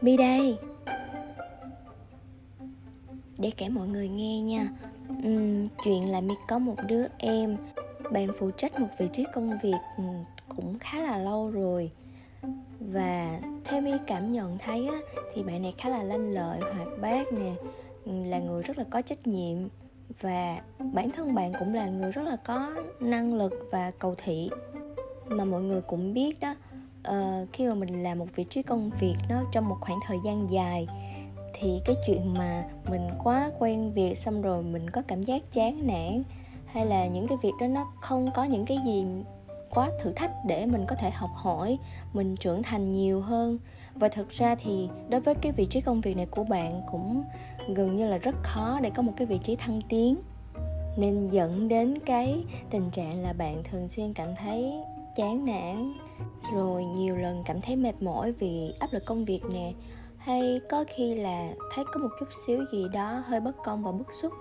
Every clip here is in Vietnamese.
mi đây. Để kể mọi người nghe nha. Uhm, chuyện là mi có một đứa em bạn phụ trách một vị trí công việc ừ, cũng khá là lâu rồi. Và theo mi cảm nhận thấy á, thì bạn này khá là lanh lợi hoạt bát nè ừ, là người rất là có trách nhiệm. Và bản thân bạn cũng là người rất là có năng lực và cầu thị. Mà mọi người cũng biết đó uh, khi mà mình làm một vị trí công việc nó trong một khoảng thời gian dài thì cái chuyện mà mình quá quen việc xong rồi mình có cảm giác chán nản hay là những cái việc đó nó không có những cái gì quá thử thách để mình có thể học hỏi mình trưởng thành nhiều hơn. Và thực ra thì đối với cái vị trí công việc này của bạn cũng gần như là rất khó để có một cái vị trí thăng tiến. Nên dẫn đến cái tình trạng là bạn thường xuyên cảm thấy chán nản rồi nhiều lần cảm thấy mệt mỏi vì áp lực công việc nè. Hay có khi là thấy có một chút xíu gì đó hơi bất công và bức xúc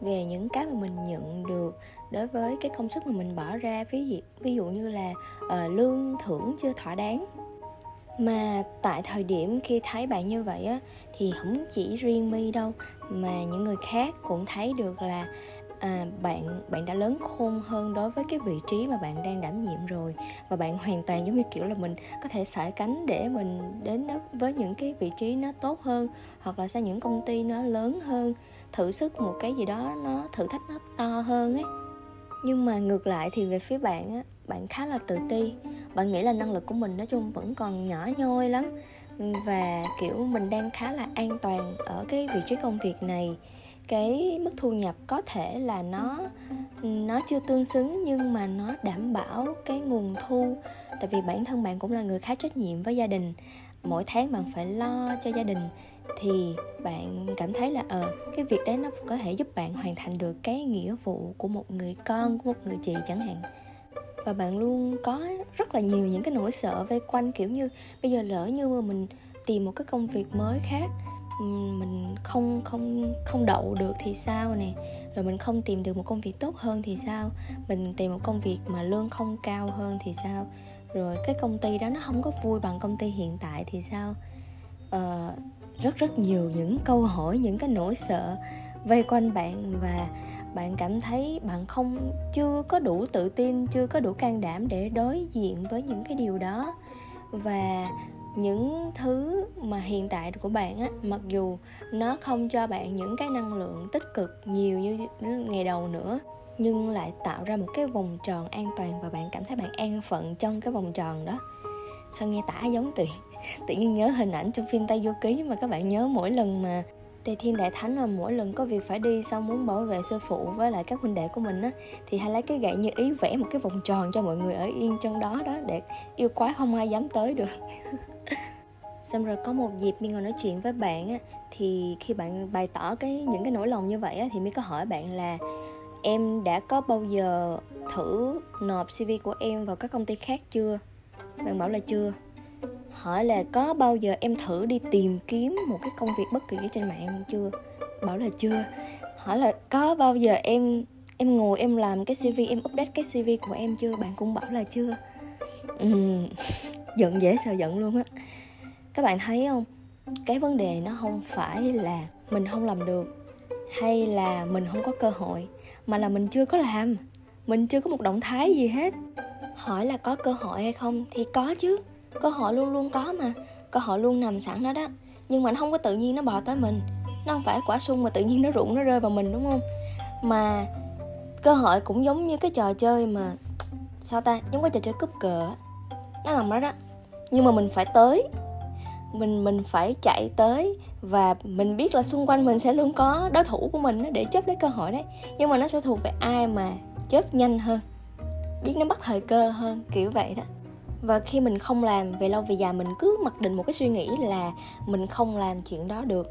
về những cái mà mình nhận được đối với cái công sức mà mình bỏ ra. Ví dụ ví dụ như là uh, lương thưởng chưa thỏa đáng. Mà tại thời điểm khi thấy bạn như vậy á thì không chỉ riêng mi đâu mà những người khác cũng thấy được là à, bạn bạn đã lớn khôn hơn đối với cái vị trí mà bạn đang đảm nhiệm rồi. Và bạn hoàn toàn giống như kiểu là mình có thể sải cánh để mình đến đó với những cái vị trí nó tốt hơn hoặc là sang những công ty nó lớn hơn thử sức một cái gì đó nó thử thách nó to hơn ấy. Nhưng mà ngược lại thì về phía bạn á bạn khá là tự ti. Bạn nghĩ là năng lực của mình nói chung vẫn còn nhỏ nhoi lắm. Và kiểu mình đang khá là an toàn ở cái vị trí công việc này cái mức thu nhập có thể là nó nó chưa tương xứng nhưng mà nó đảm bảo cái nguồn thu. Tại vì bản thân bạn cũng là người khá trách nhiệm với gia đình. Mỗi tháng bạn phải lo cho gia đình thì bạn cảm thấy là ờ cái việc đấy nó có thể giúp bạn hoàn thành được cái nghĩa vụ của một người con, của một người chị chẳng hạn. Và bạn luôn có rất là nhiều những cái nỗi sợ vây quanh, kiểu như, bây giờ lỡ như mà mình tìm một cái công việc mới khác mình không không không đậu được thì sao nè? Rồi mình không tìm được một công việc tốt hơn thì sao? Mình tìm một công việc mà lương không cao hơn thì sao? Rồi cái công ty đó nó không có vui bằng công ty hiện tại thì sao? Ờ, rất rất nhiều những câu hỏi những cái nỗi sợ vây quanh bạn và bạn cảm thấy bạn không chưa có đủ tự tin chưa có đủ can đảm để đối diện với những cái điều đó. Và những thứ mà hiện tại của bạn á, mặc dù nó không cho bạn những cái năng lượng tích cực nhiều như ngày đầu nữa, nhưng lại tạo ra một cái vòng tròn an toàn và bạn cảm thấy bạn an phận trong cái vòng tròn đó. Sao nghe tả giống tự tự nhiên nhớ hình ảnh trong phim tay vô ký mà các bạn nhớ mỗi lần mà Tề Thiên Đại Thánh mà mỗi lần có việc phải đi xong muốn bảo vệ sư phụ với lại các huynh đệ của mình á, thì hay lấy cái gậy như ý vẽ một cái vòng tròn cho mọi người ở yên trong đó đó để yêu quái không ai dám tới được. Xong rồi có một dịp mi ngồi nói chuyện với bạn á, thì khi bạn bày tỏ cái, những cái nỗi lòng như vậy á, thì mi có hỏi bạn là, em đã có bao giờ thử nộp cv của em vào các công ty khác chưa? Bạn bảo là chưa hỏi là có bao giờ em thử đi tìm kiếm một cái công việc bất kỳ ở trên mạng chưa? Bảo là chưa. Hỏi là có bao giờ em em ngồi em làm cái cv em update cái cv của em chưa? Bạn cũng bảo là chưa. Uhm, giận dễ sợ giận luôn á. Các bạn thấy không? Cái vấn đề nó không phải là mình không làm được hay là mình không có cơ hội mà là mình chưa có làm. Mình chưa có một động thái gì hết. Hỏi là có cơ hội hay không thì có chứ cơ hội luôn luôn có mà cơ hội luôn nằm sẵn đó đó. Nhưng mà nó không có tự nhiên nó bò tới mình. Nó không phải quả sung mà tự nhiên nó rụng, nó rơi vào mình, đúng không? Mà cơ hội cũng giống như cái trò chơi mà, sao ta, giống cái trò chơi cúp cờ nó nằm đó đó. Nhưng mà mình phải tới. Mình mình phải chạy tới và mình biết là xung quanh mình sẽ luôn có đối thủ của mình để chấp lấy cơ hội đấy. Nhưng mà nó sẽ thuộc về ai mà chớp nhanh hơn, biết nó bắt thời cơ hơn, kiểu vậy đó và khi mình không làm về lâu về dài, mình cứ mặc định một cái suy nghĩ là mình không làm chuyện đó được.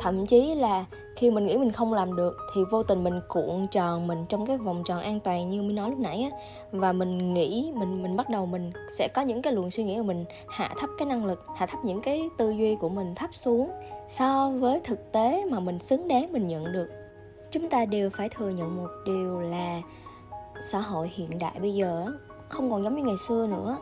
Thậm chí là khi mình nghĩ mình không làm được thì vô tình mình cuộn tròn mình trong cái vòng tròn an toàn như mới nói lúc nãy á. Và mình nghĩ, mình mình bắt đầu mình sẽ có những cái luồng suy nghĩ của mình hạ thấp cái năng lực, hạ thấp những cái tư duy của mình thấp xuống so với thực tế mà mình xứng đáng mình nhận được. Chúng ta đều phải thừa nhận một điều là xã hội hiện đại bây giờ không còn giống như ngày xưa nữa.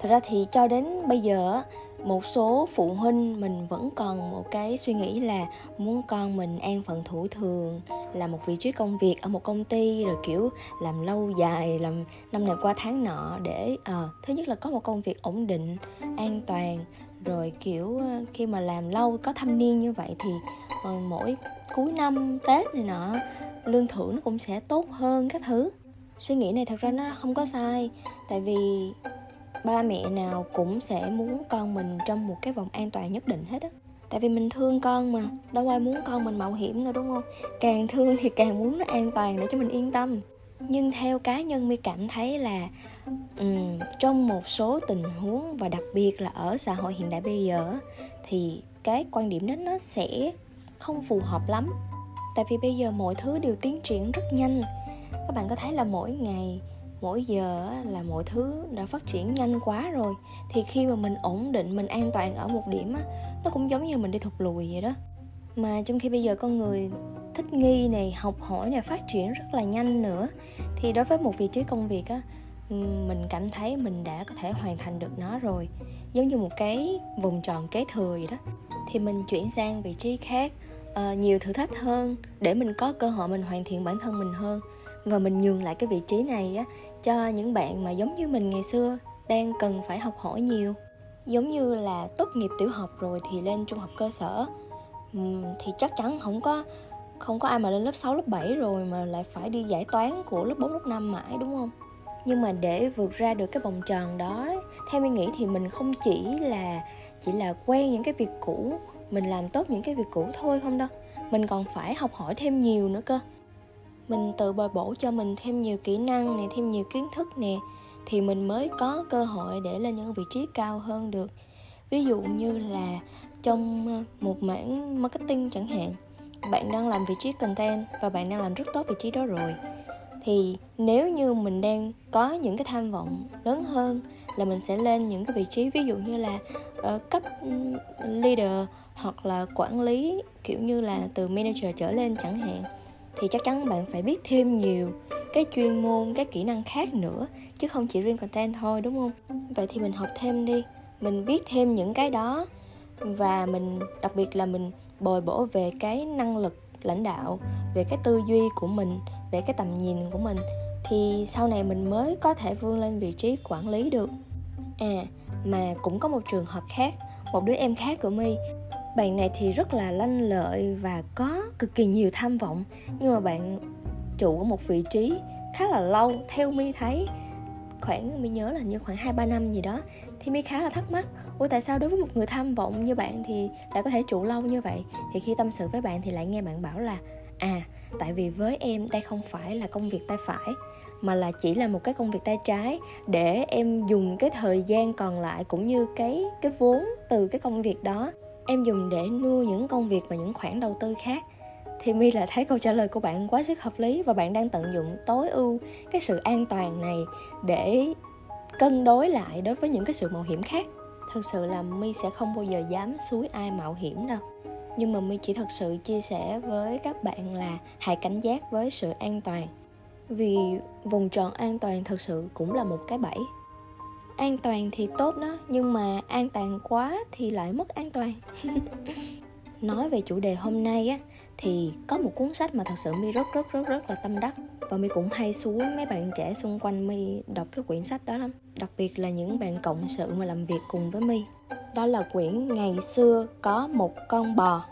Thật ra thì cho đến bây giờ một số phụ huynh mình vẫn còn một cái suy nghĩ là muốn con mình an phận thủ thường là một vị trí công việc ở một công ty rồi kiểu làm lâu dài làm năm này qua tháng nọ để à, thứ nhất là có một công việc ổn định an toàn rồi kiểu ờ, khi mà làm lâu có thâm niên như vậy thì ờ, mỗi cuối năm tết này nọ lương thưởng nó cũng sẽ tốt hơn các thứ suy nghĩ này thật ra nó không có sai tại vì ba mẹ nào cũng sẽ muốn con mình trong một cái vòng an toàn nhất định hết á. Tại vì mình thương con mà đâu ai muốn con mình mạo hiểm đâu đúng không? Càng thương thì càng muốn nó an toàn để cho mình yên tâm. Nhưng theo cá nhân mi cảm thấy là um, trong một số tình huống và đặc biệt là ở xã hội hiện đại bây giờ thì cái quan điểm đó nó sẽ không phù hợp lắm. Tại vì bây giờ mọi thứ đều tiến triển rất nhanh các bạn có thấy là mỗi ngày, mỗi giờ là mọi thứ đã phát triển nhanh quá rồi. Thì khi mà mình ổn định, mình an toàn ở một điểm á, nó cũng giống như mình đi thụt lùi vậy đó. Mà trong khi bây giờ con người thích nghi này, học hỏi này, phát triển rất là nhanh nữa, thì đối với một vị trí công việc á, mình cảm thấy mình đã có thể hoàn thành được nó rồi. Giống như một cái vòng tròn kế thừa vậy đó. Thì mình chuyển sang vị trí khác uh, nhiều thử thách hơn để mình có cơ hội mình hoàn thiện bản thân mình hơn. Và mình nhường lại cái vị trí này á cho những bạn mà giống như mình ngày xưa đang cần phải học hỏi nhiều. Giống như là tốt nghiệp tiểu học rồi thì lên trung học cơ sở. Uhm, thì chắc chắn không có không có ai mà lên lớp 6, lớp 7 rồi mà lại phải đi giải toán của lớp 4, lớp 5 mãi đúng không? Nhưng mà để vượt ra được cái vòng tròn đó theo mình nghĩ thì mình không chỉ là chỉ là quen những cái việc cũ, mình làm tốt những cái việc cũ thôi không đâu. Mình còn phải học hỏi thêm nhiều nữa cơ mình tự bồi bổ cho mình thêm nhiều kỹ năng này thêm nhiều kiến thức nè thì mình mới có cơ hội để lên những vị trí cao hơn được ví dụ như là trong ờ, một mảng marketing chẳng hạn bạn đang làm vị trí content và bạn đang làm rất tốt vị trí đó rồi thì nếu như mình đang có những cái tham vọng lớn hơn là mình sẽ lên những cái vị trí ví dụ như là uh, cấp leader hoặc là quản lý, kiểu như là từ manager trở lên chẳng hạn, thì chắc chắn bạn phải biết thêm nhiều cái chuyên môn các kỹ năng khác nữa, chứ không chỉ riêng content thôi, đúng không? Vậy thì mình học thêm đi, mình biết thêm những cái đó, và mình, đặc biệt là mình bồi bổ về cái năng lực lãnh đạo, về cái tư duy của mình, về cái tầm nhìn của mình, thì sau này mình mới có thể vươn lên vị trí quản lý được. À mà cũng có một trường hợp khác, một đứa em khác của my bạn này thì rất là lanh lợi và có cực kỳ nhiều tham vọng. Nhưng mà bạn trụ ở một vị trí khá là lâu, theo mi thấy, khoảng, mi nhớ là như khoảng hai ba năm gì đó, thì mi khá là thắc mắc, ủa, tại sao đối với một người tham vọng như bạn thì lại có thể trụ lâu như vậy? Thì khi tâm sự với bạn thì lại nghe bạn bảo là à tại vì với em đây không phải là công việc tay phải, mà là chỉ là một cái công việc tay trái để em dùng cái thời gian còn lại cũng như cái cái vốn từ cái công việc đó em dùng để nuôi những công việc và những khoản đầu tư khác. Thì mi là thấy câu trả lời của bạn quá sức hợp lý và bạn đang tận dụng tối ưu cái sự an toàn này để cân đối lại đối với những cái sự mạo hiểm khác. Thật sự là mi sẽ không bao giờ dám suối ai mạo hiểm đâu. Nhưng mà mi chỉ thật sự chia sẻ với các bạn là hãy cảnh giác với sự an toàn. Vì vùng tròn an toàn thực sự cũng là một cái bẫy an toàn thì tốt đó nhưng mà an toàn quá thì lại mất an toàn. Nói về chủ đề hôm nay á thì có một cuốn sách mà thật sự mi rất rất rất rất là tâm đắc. Và mi cũng hay xuống mấy bạn trẻ xung quanh mi đọc cái quyển sách đó lắm. Đặc biệt là những bạn cộng sự mà làm việc cùng với mi. Đó là quyển ngày xưa có một con bò.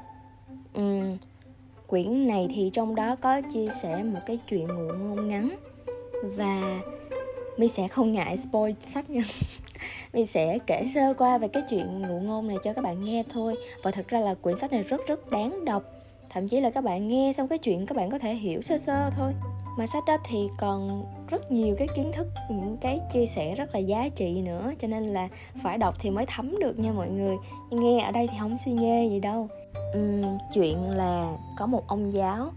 Uhm, quyển này thì trong đó có chia sẻ một cái chuyện ngụ ngôn ngắn. Và mi sẽ không ngại spoil sách nha. Mi sẽ kể sơ qua về cái chuyện ngụ ngôn này cho các bạn nghe thôi. Và thật ra là quyển sách này rất rất đáng đọc. Thậm chí là các bạn nghe xong cái chuyện các bạn có thể hiểu sơ sơ thôi. Mà sách đó thì còn rất nhiều cái kiến thức những cái chia sẻ rất là giá trị nữa. Cho nên là phải đọc thì mới thấm được nha mọi người. Nghe ở đây thì không suy nhê gì đâu. Uhm, chuyện là có một ông giáo.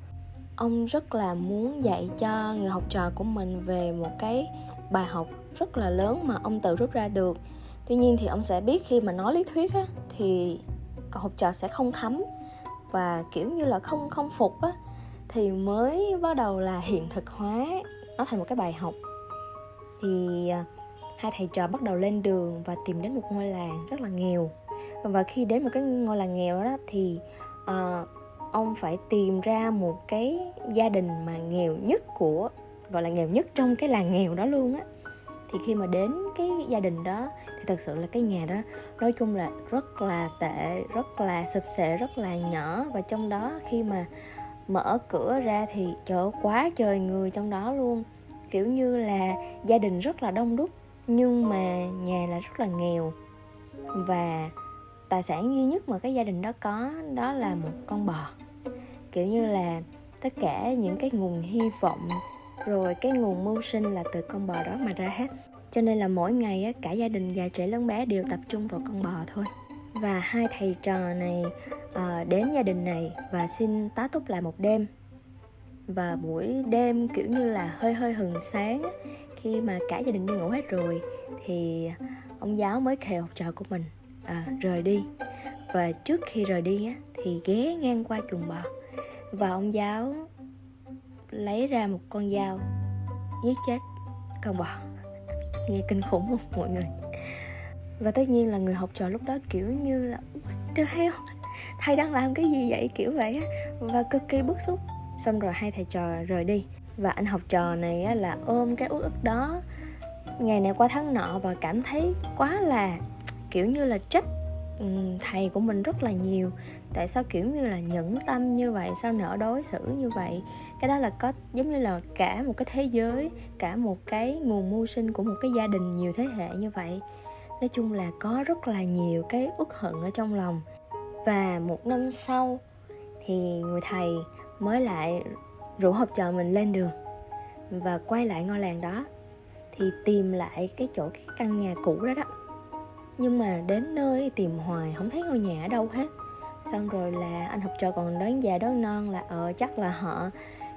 Ông rất là muốn dạy cho người học trò của mình về một cái bài học rất là lớn mà ông tự rút ra được. Tuy nhiên thì ông sẽ biết khi mà nói lý thuyết á, thì cậu học trò sẽ không thấm và kiểu như là không không phục á thì mới bắt đầu là hiện thực hóa nó thành một cái bài học. Thì à, hai thầy trò bắt đầu lên đường và tìm đến một ngôi làng rất là nghèo. Và khi đến một cái ngôi làng nghèo đó thì uh, ông phải tìm ra một cái gia đình mà nghèo nhất của gọi là nghèo nhất trong cái làng nghèo đó luôn á. Thì khi mà đến cái gia đình đó, thì thật sự là cái nhà đó nói chung là rất là tệ, rất là sụp sệ, rất là nhỏ. Và trong đó khi mà mở cửa ra thì chỗ quá trời người trong đó luôn. Kiểu như là gia đình rất là đông đúc, nhưng mà nhà là rất là nghèo. Và tài sản duy nhất mà cái gia đình đó có đó là một con bò. Kiểu như là tất cả những cái nguồn hy vọng rồi cái nguồn mưu sinh là từ con bò đó mà ra hết. Cho nên là mỗi ngày á, cả gia đình già trẻ lớn bé đều tập trung vào con bò thôi. Và hai thầy trò này ờ, đến gia đình này và xin tá túc lại một đêm. Và buổi đêm kiểu như là hơi hơi hừng sáng khi mà cả gia đình đi ngủ hết rồi thì ông giáo mới kêu học trò của mình à, rời đi. Và trước khi rời đi á, thì ghé ngang qua chuồng bò. Và ông giáo lấy ra một con dao giết chết con bò. Nghe kinh khủng không mọi người? Và tất nhiên là người học trò lúc đó kiểu như là trời heo thầy đang làm cái gì vậy? Kiểu vậy á. Và cực kỳ bức xúc. Xong rồi hai thầy trò rời đi. Và anh học trò này á, là ôm cái uất ức đó. Ngày này qua tháng nọ và cảm thấy quá là kiểu như là trách thầy của mình rất là nhiều. Tại sao kiểu như là nhẫn tâm như vậy, sao nỡ đối xử như vậy? Cái đó là có, giống như là cả một cái thế giới, cả một cái nguồn mưu sinh của một cái gia đình nhiều thế hệ như vậy. Nói chung là có rất là nhiều cái uất hận ở trong lòng. Và một năm sau thì người thầy mới lại rủ học trò mình lên đường và quay lại ngôi làng đó, thì tìm lại cái chỗ cái căn nhà cũ đó đó nhưng mà đến nơi tìm hoài, không thấy ngôi nhà ở đâu hết. Xong rồi là anh học trò còn đoán già đoán non là ờ chắc là họ,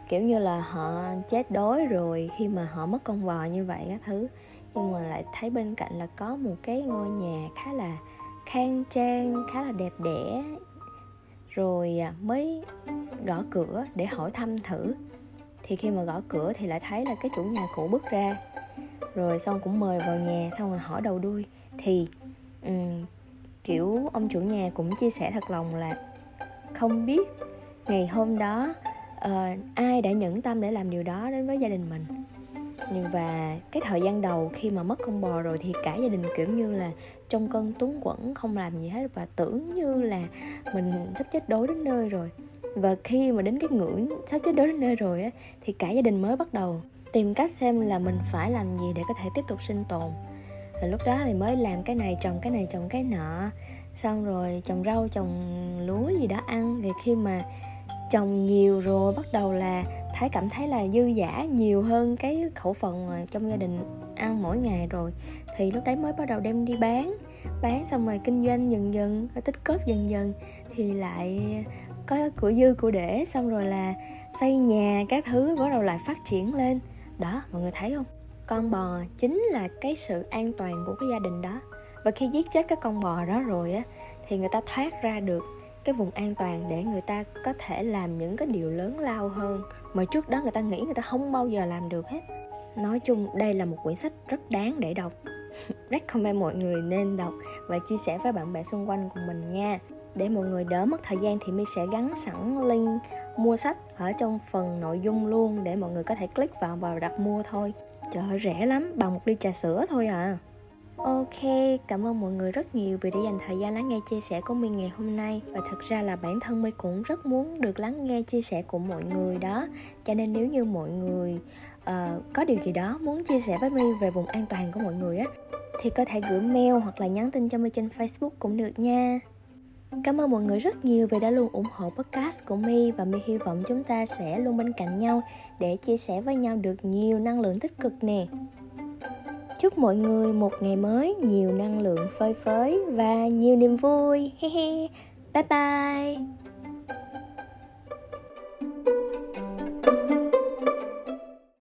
kiểu như là họ chết đói rồi khi mà họ mất con bò như vậy các thứ. Nhưng mà lại thấy bên cạnh là có một cái ngôi nhà khá là khang trang, khá là đẹp đẽ. Rồi à, mới gõ cửa để hỏi thăm thử. Thì khi mà gõ cửa thì lại thấy là cái chủ nhà cũ bước ra. Rồi xong cũng mời vào nhà, xong rồi hỏi đầu đuôi. Thì Ừ, kiểu ông chủ nhà cũng chia sẻ thật lòng là không biết ngày hôm đó uh, ai đã nhẫn tâm để làm điều đó đến với gia đình mình. Và cái thời gian đầu khi mà mất con bò rồi thì cả gia đình kiểu như là trong cơn túng quẫn không làm gì hết và tưởng như là mình sắp chết đói đến nơi rồi. Và khi mà đến cái ngưỡng sắp chết đói đến nơi rồi á thì cả gia đình mới bắt đầu tìm cách xem là mình phải làm gì để có thể tiếp tục sinh tồn rồi lúc đó thì mới làm cái này, trồng cái này, trồng cái nọ. Xong rồi trồng rau, trồng lúa gì đó ăn. Thì khi mà trồng nhiều rồi, bắt đầu là thấy cảm thấy là dư giả nhiều hơn cái khẩu phần mà trong gia đình ăn mỗi ngày rồi. Thì lúc đấy mới bắt đầu đem đi bán. Bán xong rồi kinh doanh dần dần, tích cóp dần dần. Thì lại có của dư, của để. Xong rồi là xây nhà, các thứ bắt đầu lại phát triển lên. Đó, mọi người thấy không? Con bò chính là cái sự an toàn của cái gia đình đó. Và khi giết chết cái con bò đó rồi á, thì người ta thoát ra được cái vùng an toàn để người ta có thể làm những cái điều lớn lao hơn mà trước đó người ta nghĩ người ta không bao giờ làm được hết. Nói chung, đây là một quyển sách rất đáng để đọc. Recommend mọi người nên đọc và chia sẻ với bạn bè xung quanh của mình nha. Để mọi người đỡ mất thời gian thì mi sẽ gắn sẵn link mua sách ở trong phần nội dung luôn để mọi người có thể click vào và đặt mua thôi trời rẻ lắm bằng một ly trà sữa thôi à. Ok, cảm ơn mọi người rất nhiều vì đã dành thời gian lắng nghe chia sẻ của mình ngày hôm nay. Và thật ra là bản thân mình cũng rất muốn được lắng nghe chia sẻ của mọi người đó. Cho nên nếu như mọi người uh, có điều gì đó muốn chia sẻ với My về vùng an toàn của mọi người á Thì có thể gửi mail hoặc là nhắn tin cho My trên Facebook cũng được nha. Cảm ơn mọi người rất nhiều vì đã luôn ủng hộ podcast của My và My hy vọng chúng ta sẽ luôn bên cạnh nhau để chia sẻ với nhau được nhiều năng lượng tích cực nè. Chúc mọi người một ngày mới, nhiều năng lượng phơi phới và nhiều niềm vui. Bye bye.